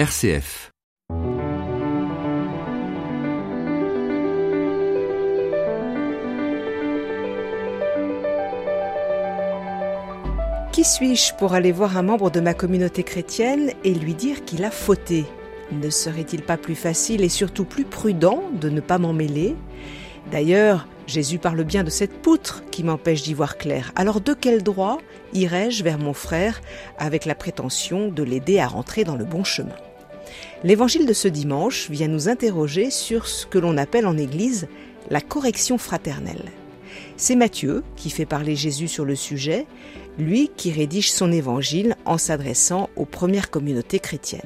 RCF. Qui suis-je pour aller voir un membre de ma communauté chrétienne et lui dire qu'il a fauté? Ne serait-il pas plus facile et surtout plus prudent de ne pas m'en mêler? D'ailleurs, Jésus parle bien de cette poutre qui m'empêche d'y voir clair. Alors de quel droit irais-je vers mon frère avec la prétention de l'aider à rentrer dans le bon chemin? L'évangile de ce dimanche vient nous interroger sur ce que l'on appelle en Église la correction fraternelle. C'est Matthieu qui fait parler Jésus sur le sujet, lui qui rédige son évangile en s'adressant aux premières communautés chrétiennes.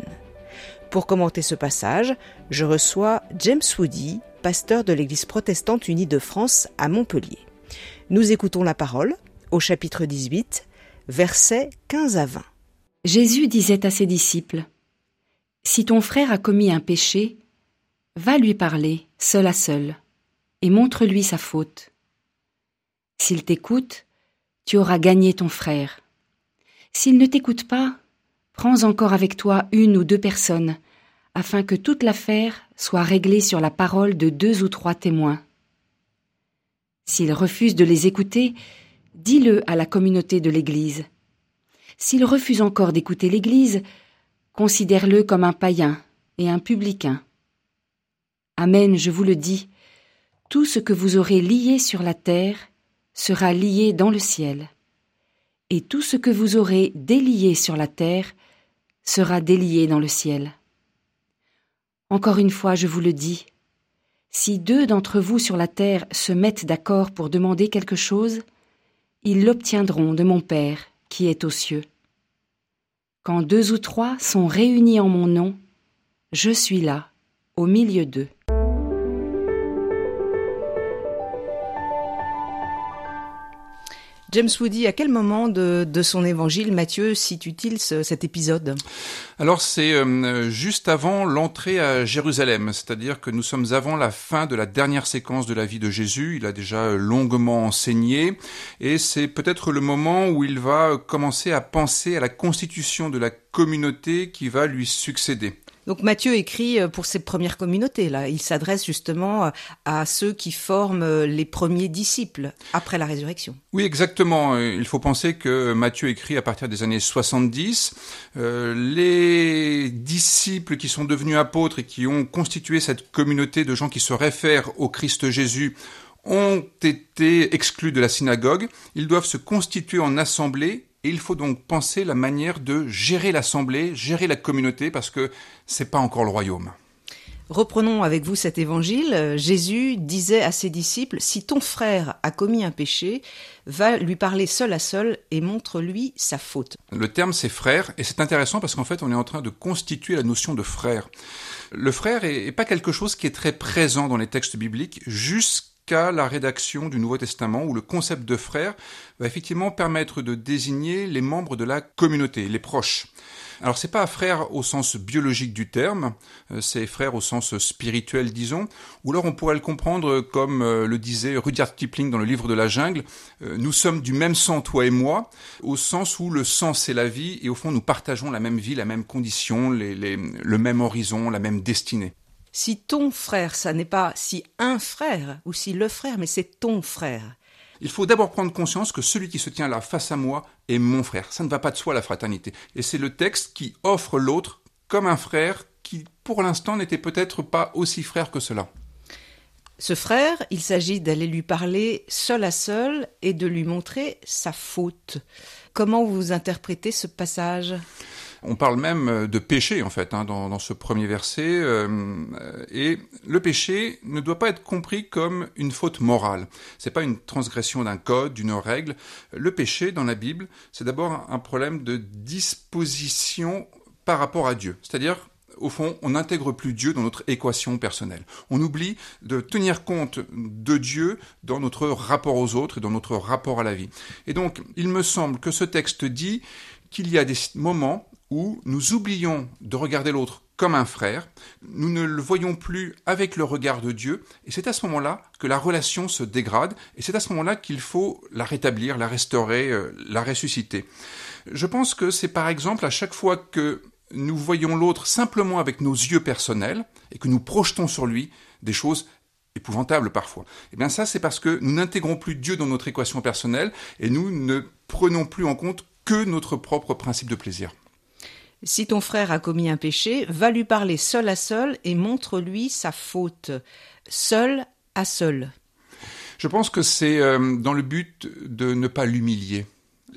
Pour commenter ce passage, je reçois James Woody, pasteur de l'Église protestante unie de France à Montpellier. Nous écoutons la parole au chapitre 18, versets 15 à 20. Jésus disait à ses disciples Si ton frère a commis un péché, va lui parler, seul à seul, et montre-lui sa faute. S'il t'écoute, tu auras gagné ton frère. S'il ne t'écoute pas, prends encore avec toi une ou deux personnes, afin que toute l'affaire soit réglée sur la parole de deux ou trois témoins. S'il refuse de les écouter, dis-le à la communauté de l'Église. S'il refuse encore d'écouter l'Église, considère-le comme un païen et un publicain. Amen, je vous le dis, tout ce que vous aurez lié sur la terre sera lié dans le ciel, et tout ce que vous aurez délié sur la terre sera délié dans le ciel. Encore une fois, je vous le dis, si deux d'entre vous sur la terre se mettent d'accord pour demander quelque chose, ils l'obtiendront de mon Père qui est aux cieux. Quand deux ou trois sont réunis en mon nom, je suis là, au milieu d'eux. James Woody, à quel moment de, son évangile Matthieu cite-t-il cet épisode? Alors c'est euh, juste avant l'entrée à Jérusalem, c'est-à-dire que nous sommes avant la fin de la dernière séquence de la vie de Jésus. Il a déjà longuement enseigné et c'est peut-être le moment où il va commencer à penser à la constitution de la communauté qui va lui succéder. Donc Matthieu écrit euh, pour ses premières communautés. Là, il s'adresse justement euh, à ceux qui forment euh, les premiers disciples après la résurrection. Oui, exactement. Il faut penser que Matthieu écrit à partir des années 70. les disciples qui sont devenus apôtres et qui ont constitué cette communauté de gens qui se réfèrent au Christ Jésus ont été exclus de la synagogue. Ils doivent se constituer en assemblée et il faut donc penser la manière de gérer l'assemblée, gérer la communauté, parce que c'est pas encore le royaume. Reprenons avec vous cet évangile. Jésus disait à ses disciples, si ton frère a commis un péché, va lui parler seul à seul et montre-lui sa faute. Le terme c'est frère, et c'est intéressant parce qu'en fait on est en train de constituer la notion de frère. Le frère est, pas quelque chose qui est très présent dans les textes bibliques jusqu'à qu'à la rédaction du Nouveau Testament, où le concept de frère va effectivement permettre de désigner les membres de la communauté, les proches. Alors c'est pas frère au sens biologique du terme, euh, c'est frère au sens spirituel disons, ou alors on pourrait le comprendre comme euh, le disait Rudyard Kipling dans le livre de la jungle, euh, nous sommes du même sang toi et moi, au sens où le sang c'est la vie et au fond nous partageons la même vie, la même condition, le même horizon, la même destinée si ton frère, ça n'est pas si un frère ou si le frère, mais c'est ton frère. Il faut d'abord prendre conscience que celui qui se tient là face à moi est mon frère. Ça ne va pas de soi la fraternité. Et c'est le texte qui offre l'autre comme un frère qui, pour l'instant, n'était peut-être pas aussi frère que cela. Ce frère, il s'agit d'aller lui parler seul à seul et de lui montrer sa faute. Comment vous interprétez ce passage? On parle même euh, de péché en fait hein, dans, ce premier verset, euh, et le péché ne doit pas être compris comme une faute morale. C'est pas une transgression d'un code, d'une règle. Le péché dans la Bible, c'est d'abord un problème de disposition par rapport à Dieu. C'est-à-dire au fond, on n'intègre plus Dieu dans notre équation personnelle. On oublie de tenir compte de Dieu dans notre rapport aux autres et dans notre rapport à la vie. Et donc, il me semble que ce texte dit qu'il y a des moments où nous oublions de regarder l'autre comme un frère, nous ne le voyons plus avec le regard de Dieu, et c'est à ce moment-là que la relation se dégrade, et c'est à ce moment-là qu'il faut la rétablir, la restaurer, euh, la ressusciter. Je pense que c'est par exemple à chaque fois que nous voyons l'autre simplement avec nos yeux personnels et que nous projetons sur lui des choses épouvantables parfois. Eh bien ça, c'est parce que nous n'intégrons plus Dieu dans notre équation personnelle et nous ne prenons plus en compte que notre propre principe de plaisir. Si ton frère a commis un péché, va lui parler seul à seul et montre-lui sa faute. Seul à seul. Je pense que c'est euh, dans le but de ne pas l'humilier.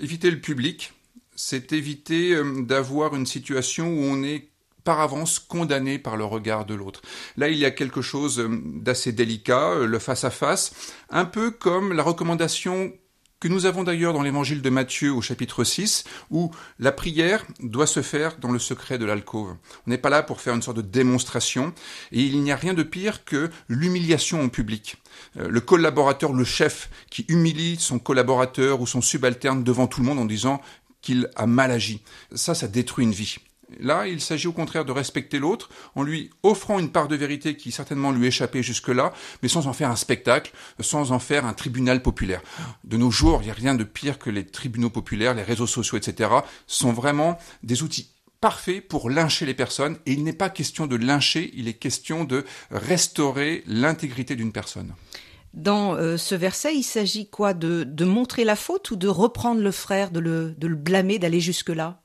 Éviter le public, c'est éviter euh, d'avoir une situation où on est par avance condamné par le regard de l'autre. Là, il y a quelque chose euh, d'assez délicat, le face-à-face, un peu comme la recommandation que nous avons d'ailleurs dans l'évangile de Matthieu au chapitre 6, où la prière doit se faire dans le secret de l'alcôve. On n'est pas là pour faire une sorte de démonstration, et il n'y a rien de pire que l'humiliation en public. Euh, le collaborateur, le chef, qui humilie son collaborateur ou son subalterne devant tout le monde en disant qu'il a mal agi. Ça, ça détruit une vie. Là, il s'agit au contraire de respecter l'autre en lui offrant une part de vérité qui certainement lui échappait jusque-là, mais sans en faire un spectacle, sans en faire un tribunal populaire. De nos jours, il n'y a rien de pire que les tribunaux populaires, les réseaux sociaux, etc. sont vraiment des outils parfaits pour lyncher les personnes. Et il n'est pas question de lyncher, il est question de restaurer l'intégrité d'une personne. Dans euh, ce verset, il s'agit quoi? De, montrer la faute ou de reprendre le frère, de le blâmer, d'aller jusque-là?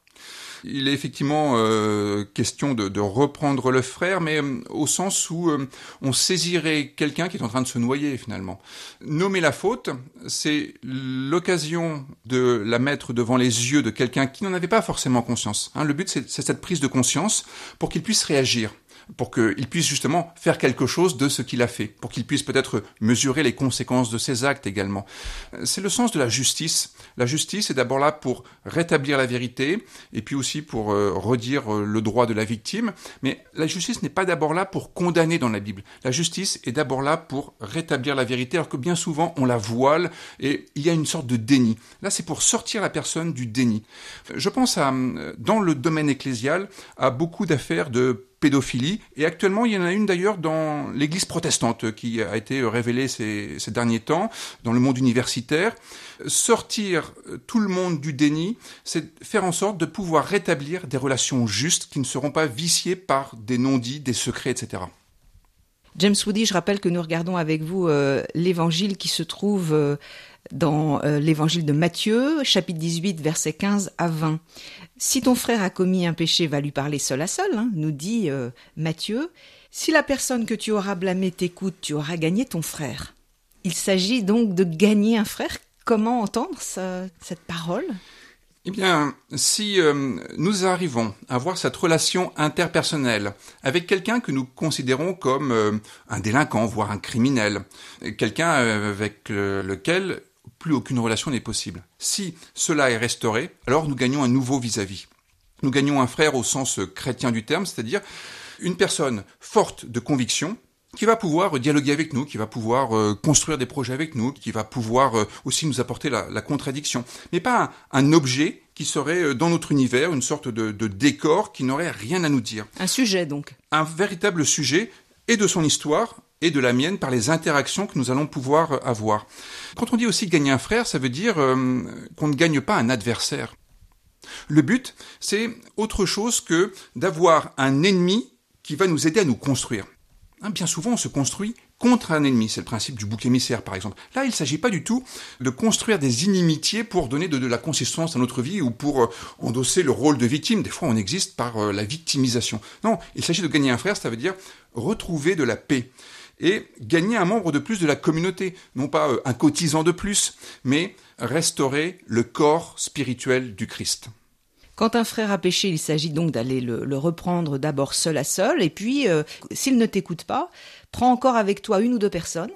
Il est effectivement euh, question de, reprendre le frère, mais euh, au sens où euh, on saisirait quelqu'un qui est en train de se noyer finalement. Nommer la faute, c'est l'occasion de la mettre devant les yeux de quelqu'un qui n'en avait pas forcément conscience. Hein. le but, c'est cette prise de conscience pour qu'il puisse réagir pour qu'il puisse justement faire quelque chose de ce qu'il a fait, pour qu'il puisse peut-être mesurer les conséquences de ses actes également. C'est le sens de la justice. La justice est d'abord là pour rétablir la vérité, et puis aussi pour euh, redire euh, le droit de la victime, mais la justice n'est pas d'abord là pour condamner dans la Bible. La justice est d'abord là pour rétablir la vérité, alors que bien souvent on la voile et il y a une sorte de déni. Là, c'est pour sortir la personne du déni. Je pense à, dans le domaine ecclésial, à beaucoup d'affaires de pédophilie. Et actuellement, il y en a une d'ailleurs dans l'Église protestante qui a été révélée ces, derniers temps, dans le monde universitaire. Sortir tout le monde du déni, c'est faire en sorte de pouvoir rétablir des relations justes qui ne seront pas viciées par des non-dits, des secrets, etc. James Woody, je rappelle que nous regardons avec vous euh, l'évangile qui se trouve euh, dans euh, l'évangile de Matthieu, chapitre 18, versets 15 à 20. Si ton frère a commis un péché, va lui parler seul à seul, hein, nous dit euh, Matthieu. Si la personne que tu auras blâmée t'écoute, tu auras gagné ton frère. Il s'agit donc de gagner un frère. Comment entendre cette parole? Eh bien, si euh, nous arrivons à voir cette relation interpersonnelle avec quelqu'un que nous considérons comme un délinquant, voire un criminel, quelqu'un avec lequel plus aucune relation n'est possible. Si cela est restauré, alors nous gagnons un nouveau vis-à-vis. Nous gagnons un frère au sens chrétien du terme, c'est-à-dire une personne forte de conviction, qui va pouvoir dialoguer avec nous, qui va pouvoir euh, construire des projets avec nous, qui va pouvoir euh, aussi nous apporter la, contradiction, mais pas un, objet qui serait euh, dans notre univers, une sorte de, de décor qui n'aurait rien à nous dire. Un sujet donc. Un véritable sujet et de son histoire et de la mienne par les interactions que nous allons pouvoir avoir. Quand on dit aussi gagner un frère, ça veut dire euh, qu'on ne gagne pas un adversaire. Le but, c'est autre chose que d'avoir un ennemi qui va nous aider à nous construire. Hein, bien souvent, on se construit contre un ennemi. C'est le principe du bouc émissaire, par exemple. Là, il ne s'agit pas du tout de construire des inimitiés pour donner de, la consistance à notre vie ou pour euh, endosser le rôle de victime. Des fois, on existe par euh, la victimisation. Non, il s'agit de gagner un frère, ça veut dire retrouver de la paix et gagner un membre de plus de la communauté, non pas euh, un cotisant de plus, mais restaurer le corps spirituel du Christ. Quand un frère a péché, il s'agit donc d'aller le, reprendre d'abord seul à seul, et puis, euh, s'il ne t'écoute pas, prends encore avec toi une ou deux personnes,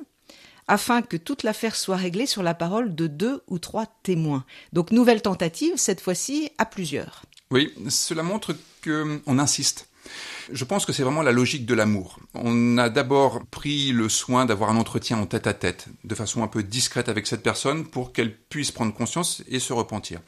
afin que toute l'affaire soit réglée sur la parole de deux ou trois témoins. Donc, nouvelle tentative, cette fois-ci à plusieurs. Oui, cela montre qu'on insiste. Je pense que c'est vraiment la logique de l'amour. On a d'abord pris le soin d'avoir un entretien en tête à tête, de façon un peu discrète avec cette personne pour qu'elle puisse prendre conscience et se repentir.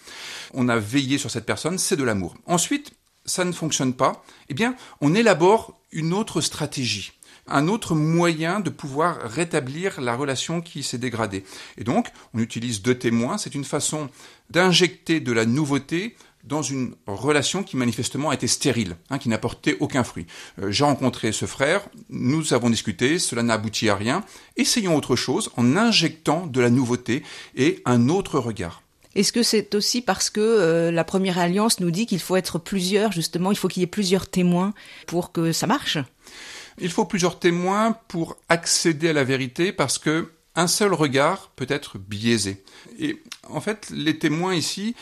On a veillé sur cette personne, c'est de l'amour. Ensuite, ça ne fonctionne pas, eh bien, on élabore une autre stratégie un autre moyen de pouvoir rétablir la relation qui s'est dégradée. Et donc, on utilise deux témoins, c'est une façon d'injecter de la nouveauté dans une relation qui manifestement a été stérile, hein, qui n'a porté aucun fruit. Euh, j'ai rencontré ce frère, nous avons discuté, cela n'a abouti à rien. Essayons autre chose en injectant de la nouveauté et un autre regard. Est-ce que c'est aussi parce que euh, la première alliance nous dit qu'il faut être plusieurs, justement, il faut qu'il y ait plusieurs témoins pour que ça marche? Il faut plusieurs témoins pour accéder à la vérité parce que un seul regard peut être biaisé. Et en fait, les témoins ici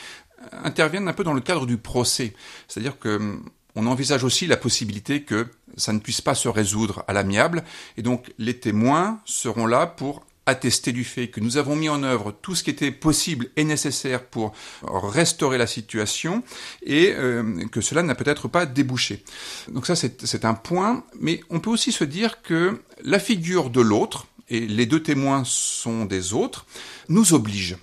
interviennent un peu dans le cadre du procès. C'est-à-dire que hum, on envisage aussi la possibilité que ça ne puisse pas se résoudre à l'amiable, et donc les témoins seront là pour attester du fait que nous avons mis en œuvre tout ce qui était possible et nécessaire pour restaurer la situation et euh, que cela n'a peut-être pas débouché. Donc ça c'est un point, mais on peut aussi se dire que la figure de l'autre, et les deux témoins sont des autres, nous oblige.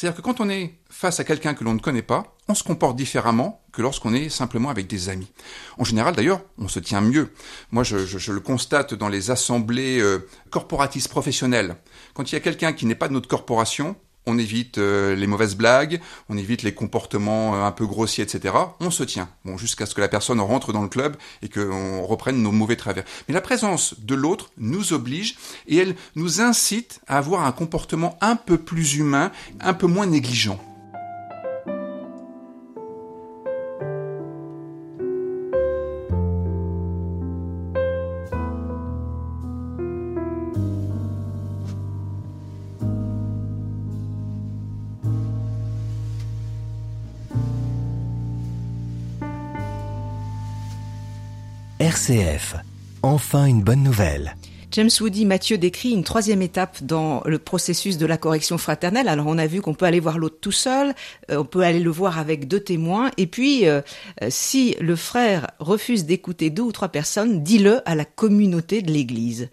C'est-à-dire que quand on est face à quelqu'un que l'on ne connaît pas, on se comporte différemment que lorsqu'on est simplement avec des amis. En général, d'ailleurs, on se tient mieux. Moi, je, le constate dans les assemblées euh, corporatistes professionnelles. Quand il y a quelqu'un qui n'est pas de notre corporation, on évite euh, les mauvaises blagues, on évite les comportements euh, un peu grossiers, etc. On se tient, bon, jusqu'à ce que la personne rentre dans le club et qu'on reprenne nos mauvais travers. Mais la présence de l'autre nous oblige et elle nous incite à avoir un comportement un peu plus humain, un peu moins négligent. Enfin une bonne nouvelle. James Woody Mathieu décrit une troisième étape dans le processus de la correction fraternelle. Alors on a vu qu'on peut aller voir l'autre tout seul, euh, on peut aller le voir avec deux témoins, et puis euh, euh, si le frère refuse d'écouter deux ou trois personnes, dis-le à la communauté de l'Église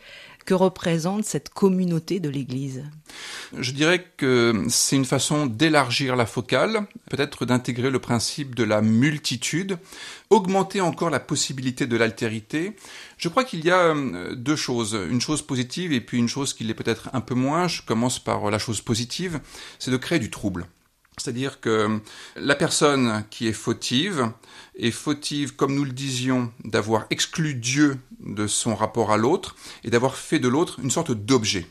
que représente cette communauté de l'Église? Je dirais que c'est une façon d'élargir la focale, peut-être d'intégrer le principe de la multitude, augmenter encore la possibilité de l'altérité. Je crois qu'il y a euh, deux choses, une chose positive et puis une chose qui l'est peut-être un peu moins. Je commence par la chose positive, c'est de créer du trouble. C'est-à-dire que la personne qui est fautive est fautive, comme nous le disions, d'avoir exclu Dieu de son rapport à l'autre et d'avoir fait de l'autre une sorte d'objet.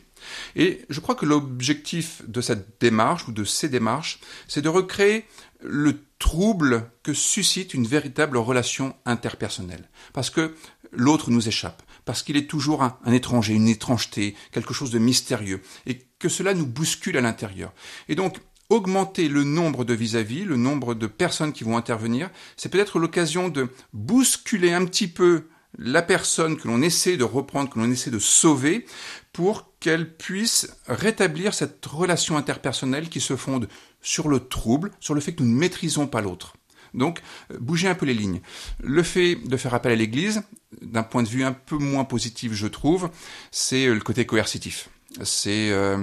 Et je crois que l'objectif de cette démarche ou de ces démarches, c'est de recréer le trouble que suscite une véritable relation interpersonnelle. Parce que l'autre nous échappe, parce qu'il est toujours un, étranger, une étrangeté, quelque chose de mystérieux, et que cela nous bouscule à l'intérieur. Et donc, augmenter le nombre de vis-à-vis, le nombre de personnes qui vont intervenir, c'est peut-être l'occasion de bousculer un petit peu la personne que l'on essaie de reprendre, que l'on essaie de sauver, pour qu'elle puisse rétablir cette relation interpersonnelle qui se fonde sur le trouble, sur le fait que nous ne maîtrisons pas l'autre. Donc, euh, bouger un peu les lignes. Le fait de faire appel à l'Église, d'un point de vue un peu moins positif, je trouve, c'est le côté coercitif c'est euh,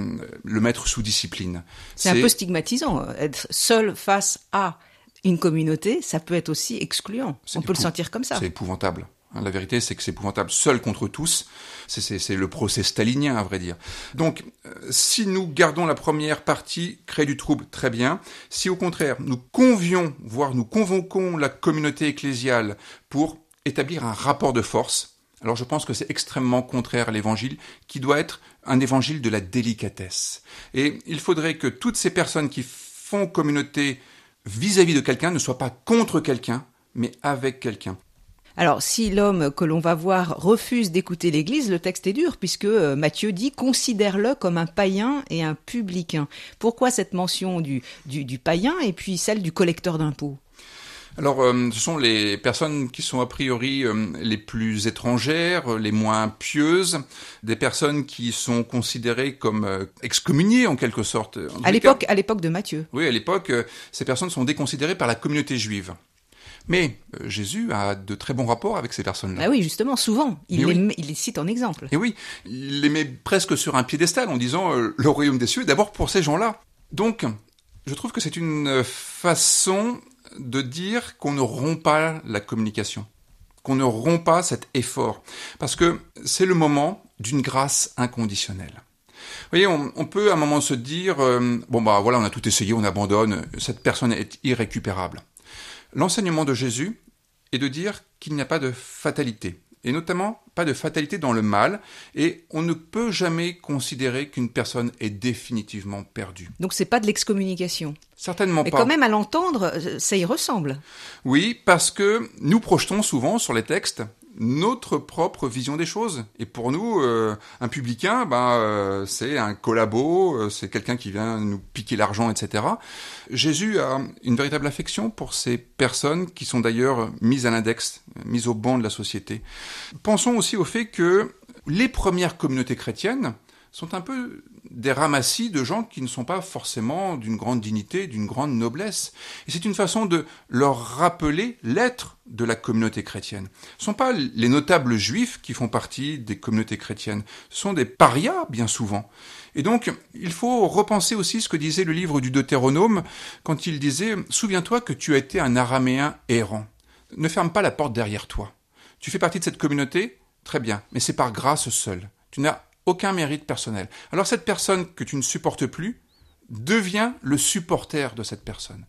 le mettre sous discipline. C'est un peu stigmatisant. Être seul face à une communauté, ça peut être aussi excluant. On peut le sentir comme ça. C'est épouvantable. Hein, la vérité, c'est que c'est épouvantable. Seul contre tous, c'est le procès stalinien, à vrai dire. Donc, euh, si nous gardons la première partie, créer du trouble, très bien. Si au contraire, nous convions, voire nous convoquons la communauté ecclésiale pour établir un rapport de force, alors je pense que c'est extrêmement contraire à l'évangile, qui doit être un évangile de la délicatesse. Et il faudrait que toutes ces personnes qui font communauté vis-à-vis de quelqu'un ne soient pas contre quelqu'un, mais avec quelqu'un. Alors, si l'homme que l'on va voir refuse d'écouter l'Église, le texte est dur, puisque euh, Matthieu dit considère-le comme un païen et un publicain. Pourquoi cette mention du, du, du païen et puis celle du collecteur d'impôts? Alors, euh, ce sont les personnes qui sont a priori euh, les plus étrangères, les moins pieuses, des personnes qui sont considérées comme euh, excommuniées en quelque sorte. à l'époque, à l'époque de Matthieu. Oui, à l'époque, ces personnes sont déconsidérées par la communauté juive. Mais Jésus a de très bons rapports avec ces personnes-là. Ah oui, justement, souvent. Il les, il les, cite en exemple. Et oui, il les met presque sur un piédestal en disant le royaume des cieux, d'abord pour ces gens-là. Donc, je trouve que c'est une façon de dire qu'on ne rompt pas la communication, qu'on ne rompt pas cet effort, parce que c'est le moment d'une grâce inconditionnelle. Vous voyez, on, peut à un moment se dire, euh, bon bah voilà, on a tout essayé, on abandonne, cette personne est irrécupérable. L'enseignement de Jésus est de dire qu'il n'y a pas de fatalité, et notamment pas de fatalité dans le mal, et on ne peut jamais considérer qu'une personne est définitivement perdue. Donc c'est pas de l'excommunication. Certainement Mais pas. quand même à l'entendre, euh, ça y ressemble. Oui, parce que nous projetons souvent sur les textes notre propre vision des choses. Et pour nous, euh, un publicain, ben, euh, c'est un collabo, euh, c'est quelqu'un qui vient nous piquer l'argent, etc. Jésus a une véritable affection pour ces personnes qui sont d'ailleurs mises à l'index, mises au banc de la société. Pensons aussi au fait que les premières communautés chrétiennes sont un peu des ramassis de gens qui ne sont pas forcément d'une grande dignité, d'une grande noblesse. Et c'est une façon de leur rappeler l'être de la communauté chrétienne. Ce ne sont pas les notables juifs qui font partie des communautés chrétiennes, ce sont des parias bien souvent. Et donc, il faut repenser aussi ce que disait le livre du Deutéronome quand il disait « Souviens-toi que tu as été un araméen errant. Ne ferme pas la porte derrière toi. Tu fais partie de cette communauté Très bien, mais c'est par grâce seule. Tu n'as aucun mérite personnel. Alors cette personne que tu ne supportes plus devient le supporter de cette personne.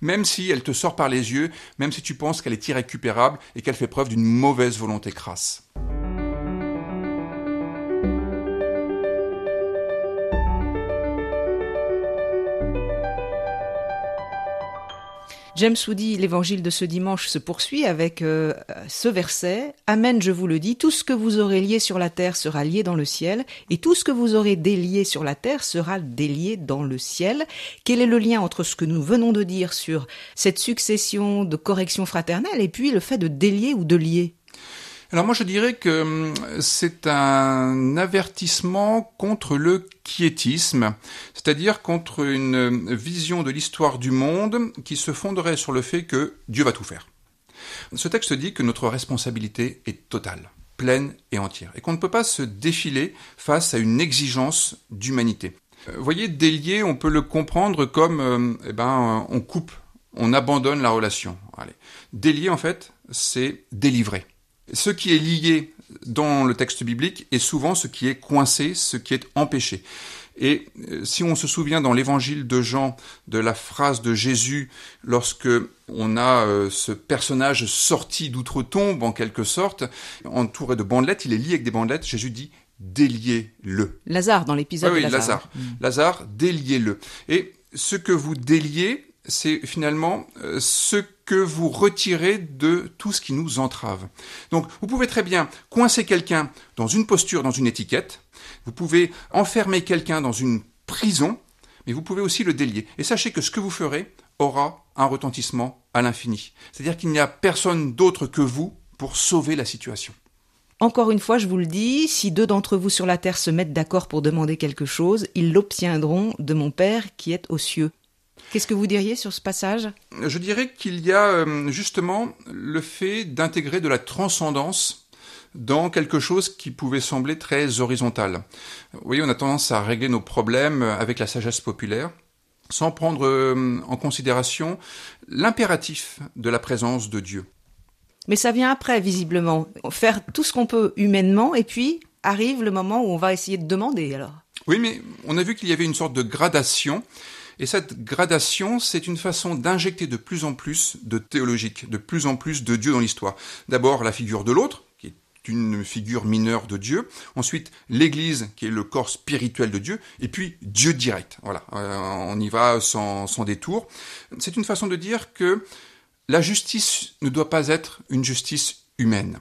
Même si elle te sort par les yeux, même si tu penses qu'elle est irrécupérable et qu'elle fait preuve d'une mauvaise volonté crasse. James Woody, l'évangile de ce dimanche se poursuit avec euh, ce verset Amen, je vous le dis, tout ce que vous aurez lié sur la terre sera lié dans le ciel, et tout ce que vous aurez délié sur la terre sera délié dans le ciel. Quel est le lien entre ce que nous venons de dire sur cette succession de corrections fraternelles et puis le fait de délier ou de lier? Alors moi je dirais que hum, c'est un avertissement contre le quiétisme, c'est-à-dire contre une vision de l'histoire du monde qui se fonderait sur le fait que Dieu va tout faire. Ce texte dit que notre responsabilité est totale, pleine et entière, et qu'on ne peut pas se défiler face à une exigence d'humanité. Euh, vous voyez, délier, on peut le comprendre comme, euh, eh ben, on coupe, on abandonne la relation. Allez. Délier, en fait, c'est délivrer. Ce qui est lié dans le texte biblique est souvent ce qui est coincé, ce qui est empêché. Et euh, si on se souvient dans l'évangile de Jean de la phrase de Jésus lorsque on a euh, ce personnage sorti d'outre-tombe en quelque sorte, entouré de bandelettes, il est lié avec des bandelettes, Jésus dit déliez-le. Lazare dans l'épisode oui, de oui, Lazare. Lazare. Lazare, déliez-le. Et ce que vous déliez, c'est finalement euh, ce que vous retirez de tout ce qui nous entrave. Donc vous pouvez très bien coincer quelqu'un dans une posture, dans une étiquette, vous pouvez enfermer quelqu'un dans une prison, mais vous pouvez aussi le délier. Et sachez que ce que vous ferez aura un retentissement à l'infini. C'est-à-dire qu'il n'y a personne d'autre que vous pour sauver la situation. Encore une fois, je vous le dis, si deux d'entre vous sur la terre se mettent d'accord pour demander quelque chose, ils l'obtiendront de mon Père qui est aux cieux. Qu'est-ce que vous diriez sur ce passage? Je dirais qu'il y a euh, justement le fait d'intégrer de la transcendance dans quelque chose qui pouvait sembler très horizontal. Vous voyez, on a tendance à régler nos problèmes avec la sagesse populaire sans prendre euh, en considération l'impératif de la présence de Dieu. Mais ça vient après, visiblement. Faire tout ce qu'on peut humainement, et puis arrive le moment où on va essayer de demander, alors. Oui, mais on a vu qu'il y avait une sorte de gradation. Et cette gradation, c'est une façon d'injecter de plus en plus de théologique, de plus en plus de Dieu dans l'histoire. D'abord la figure de l'autre, qui est une figure mineure de Dieu. Ensuite l'Église, qui est le corps spirituel de Dieu. Et puis Dieu direct. Voilà, euh, on y va sans, sans détour. C'est une façon de dire que la justice ne doit pas être une justice humaine.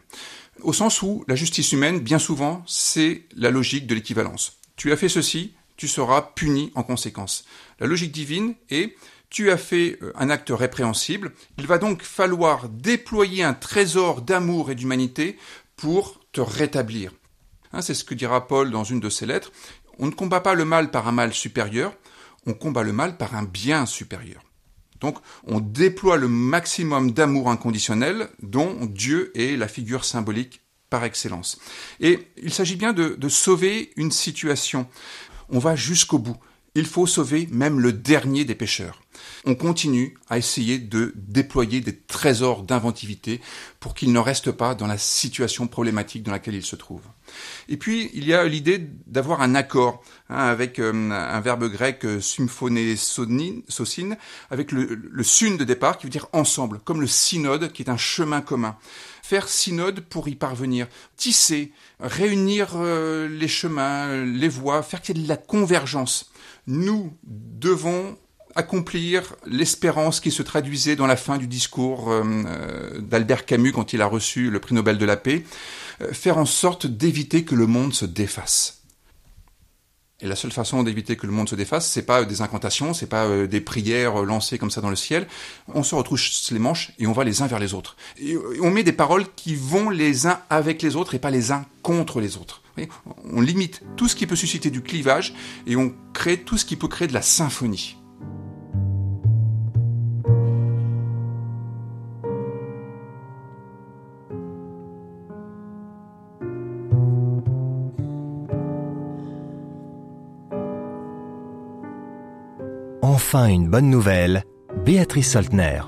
Au sens où la justice humaine, bien souvent, c'est la logique de l'équivalence. Tu as fait ceci, tu seras puni en conséquence. La logique divine est tu as fait euh, un acte répréhensible, il va donc falloir déployer un trésor d'amour et d'humanité pour te rétablir. Hein, c'est ce que dira Paul dans une de ses lettres. On ne combat pas le mal par un mal supérieur, on combat le mal par un bien supérieur. Donc on déploie le maximum d'amour inconditionnel dont Dieu est la figure symbolique par excellence. Et il s'agit bien de, de sauver une situation. On va jusqu'au bout. Il faut sauver même le dernier des pécheurs. On continue à essayer de déployer des trésors d'inventivité pour qu'il ne reste pas dans la situation problématique dans laquelle il se trouve. Et puis, il y a l'idée d'avoir un accord hein, avec euh, un verbe grec euh, socine, avec le, le sun de départ qui veut dire ensemble, comme le synode qui est un chemin commun. Faire synode pour y parvenir, tisser, réunir euh, les chemins, les voies, faire qu'il y ait de la convergence. Nous devons accomplir l'espérance qui se traduisait dans la fin du discours euh, d'Albert Camus quand il a reçu le prix Nobel de la paix, euh, faire en sorte d'éviter que le monde se défasse. Et la seule façon d'éviter que le monde se défasse, c'est pas des incantations, c'est pas euh, des prières lancées comme ça dans le ciel. On se retrousse les manches et on va les uns vers les autres. On met des paroles qui vont les uns avec les autres et pas les uns contre les autres. On limite tout ce qui peut susciter du clivage et on crée tout ce qui peut créer de la symphonie. Enfin une bonne nouvelle, Béatrice Soltner.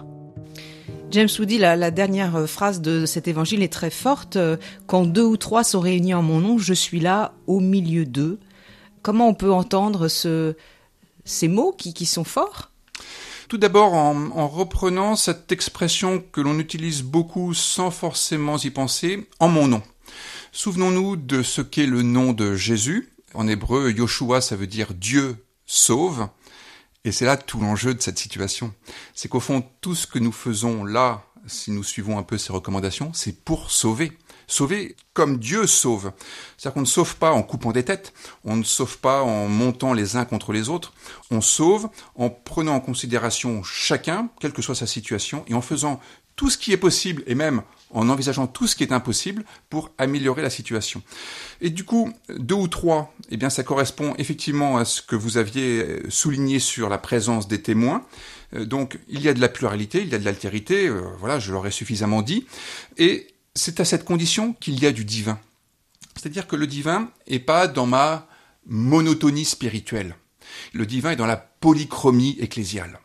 James Woody, la, la, dernière phrase de cet évangile est très forte. Quand deux ou trois sont réunis en mon nom, je suis là au milieu d'eux. Comment on peut entendre ce, ces mots qui, sont forts? Tout d'abord en, en, reprenant cette expression que l'on utilise beaucoup sans forcément y penser, en mon nom. Souvenons-nous de ce qu'est le nom de Jésus. En hébreu, Yoshua, ça veut dire Dieu sauve. Et c'est là tout l'enjeu de cette situation. C'est qu'au fond, tout ce que nous faisons là, si nous suivons un peu ces recommandations, c'est pour sauver. Sauver comme Dieu sauve. C'est-à-dire qu'on ne sauve pas en coupant des têtes, on ne sauve pas en montant les uns contre les autres, on sauve en prenant en considération chacun, quelle que soit sa situation, et en faisant tout ce qui est possible, et même en envisageant tout ce qui est impossible pour améliorer la situation. Et du coup, deux ou trois, eh bien, ça correspond effectivement à ce que vous aviez souligné sur la présence des témoins. Euh, donc, il y a de la pluralité, il y a de l'altérité, euh, voilà, je l'aurais suffisamment dit. Et c'est à cette condition qu'il y a du divin. C'est-à-dire que le divin est pas dans ma monotonie spirituelle. Le divin est dans la polychromie ecclésiale.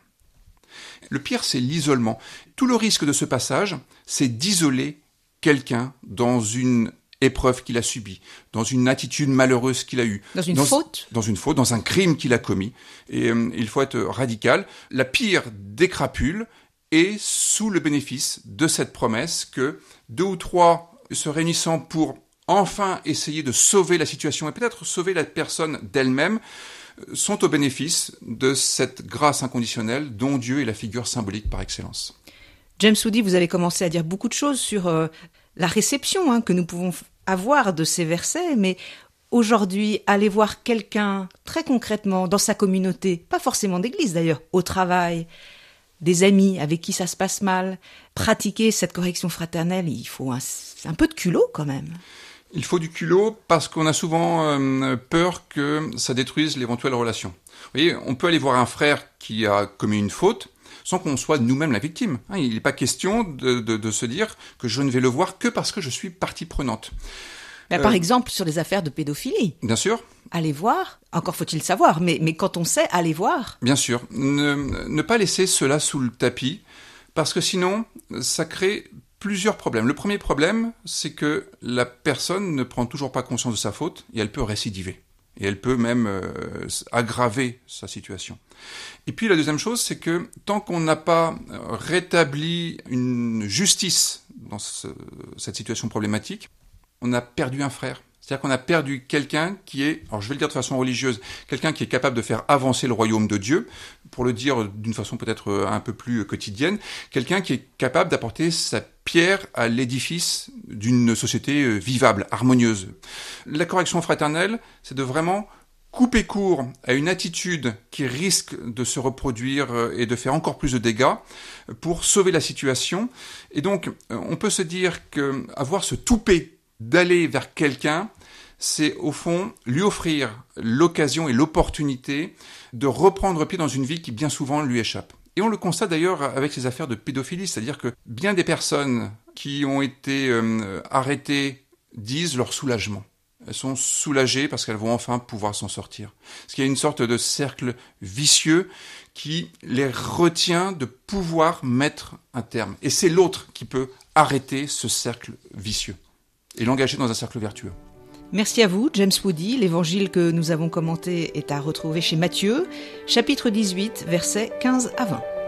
Le pire, c'est l'isolement. Tout le risque de ce passage, c'est d'isoler quelqu'un dans une épreuve qu'il a subie, dans une attitude malheureuse qu'il a eue. Dans une faute Dans une faute, dans un crime qu'il a commis. Et euh, il faut être radical. La pire des crapules est sous le bénéfice de cette promesse que deux ou trois se réunissant pour enfin essayer de sauver la situation et peut-être sauver la personne d'elle-même, sont au bénéfice de cette grâce inconditionnelle dont Dieu est la figure symbolique par excellence. James Woody, vous avez commencé à dire beaucoup de choses sur euh, la réception hein, que nous pouvons avoir de ces versets, mais aujourd'hui, aller voir quelqu'un très concrètement dans sa communauté, pas forcément d'église d'ailleurs, au travail, des amis avec qui ça se passe mal, pratiquer cette correction fraternelle, il faut un, un peu de culot quand même. Il faut du culot parce qu'on a souvent euh, peur que ça détruise l'éventuelle relation. Vous voyez, on peut aller voir un frère qui a commis une faute sans qu'on soit nous-mêmes la victime. Hein, il n'est pas question de, de, de, se dire que je ne vais le voir que parce que je suis partie prenante. Par euh, exemple, sur les affaires de pédophilie. Bien sûr. Allez voir, encore faut-il savoir, mais, mais quand on sait, allez voir. Bien sûr. Ne, ne pas laisser cela sous le tapis, parce que sinon, ça crée plusieurs problèmes. Le premier problème, c'est que la personne ne prend toujours pas conscience de sa faute et elle peut récidiver. Et elle peut même euh, aggraver sa situation. Et puis la deuxième chose, c'est que tant qu'on n'a pas rétabli une justice dans ce, cette situation problématique, on a perdu un frère. C'est-à-dire qu'on a perdu quelqu'un qui est, alors je vais le dire de façon religieuse, quelqu'un qui est capable de faire avancer le royaume de Dieu, pour le dire d'une façon peut-être un peu plus quotidienne, quelqu'un qui est capable d'apporter sa pierre à l'édifice d'une société euh, vivable, harmonieuse. La correction fraternelle, c'est de vraiment couper court à une attitude qui risque de se reproduire euh, et de faire encore plus de dégâts pour sauver la situation. Et donc, euh, on peut se dire que avoir ce toupet d'aller vers quelqu'un, c'est au fond lui offrir l'occasion et l'opportunité de reprendre pied dans une vie qui bien souvent lui échappe. Et on le constate d'ailleurs avec ces affaires de pédophilie, c'est-à-dire que bien des personnes qui ont été euh, arrêtées disent leur soulagement. Elles sont soulagées parce qu'elles vont enfin pouvoir s'en sortir. Parce qu'il y a une sorte de cercle vicieux qui les retient de pouvoir mettre un terme. Et c'est l'autre qui peut arrêter ce cercle vicieux et l'engager dans un cercle vertueux. Merci à vous, James Woody. L'évangile que nous avons commenté est à retrouver chez Matthieu, chapitre 18, versets 15 à 20.